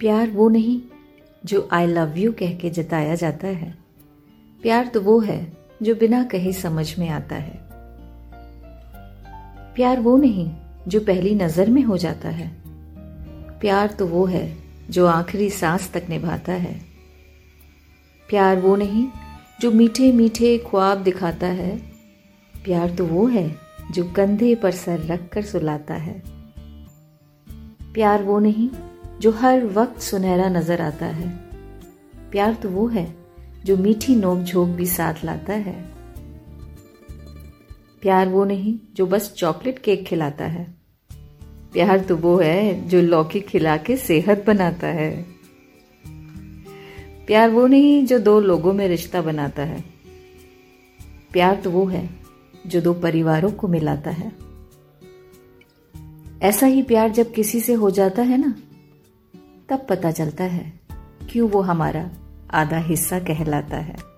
प्यार वो नहीं जो आई लव यू कह के जताया जाता है। प्यार तो वो है जो बिना कहे समझ में आता है। प्यार वो नहीं जो पहली नज़र में हो जाता है। प्यार तो वो है जो आखिरी सांस तक निभाता है। प्यार वो नहीं जो मीठे मीठे ख्वाब दिखाता है। प्यार तो वो है जो कंधे पर सर रख कर सुलाता है। प्यार वो नहीं जो हर वक्त सुनहरा नज़र आता है। प्यार तो वो है जो मीठी नोक झोंक भी साथ लाता है। प्यार वो नहीं जो बस चॉकलेट केक खिलाता है। प्यार तो वो है जो लौकी खिला के सेहत बनाता है। प्यार वो नहीं जो दो लोगों में रिश्ता बनाता है। प्यार तो वो है जो दो परिवारों को मिलाता है। ऐसा ही प्यार जब किसी से हो जाता है ना तब पता चलता है क्यों वो हमारा आधा हिस्सा कहलाता है।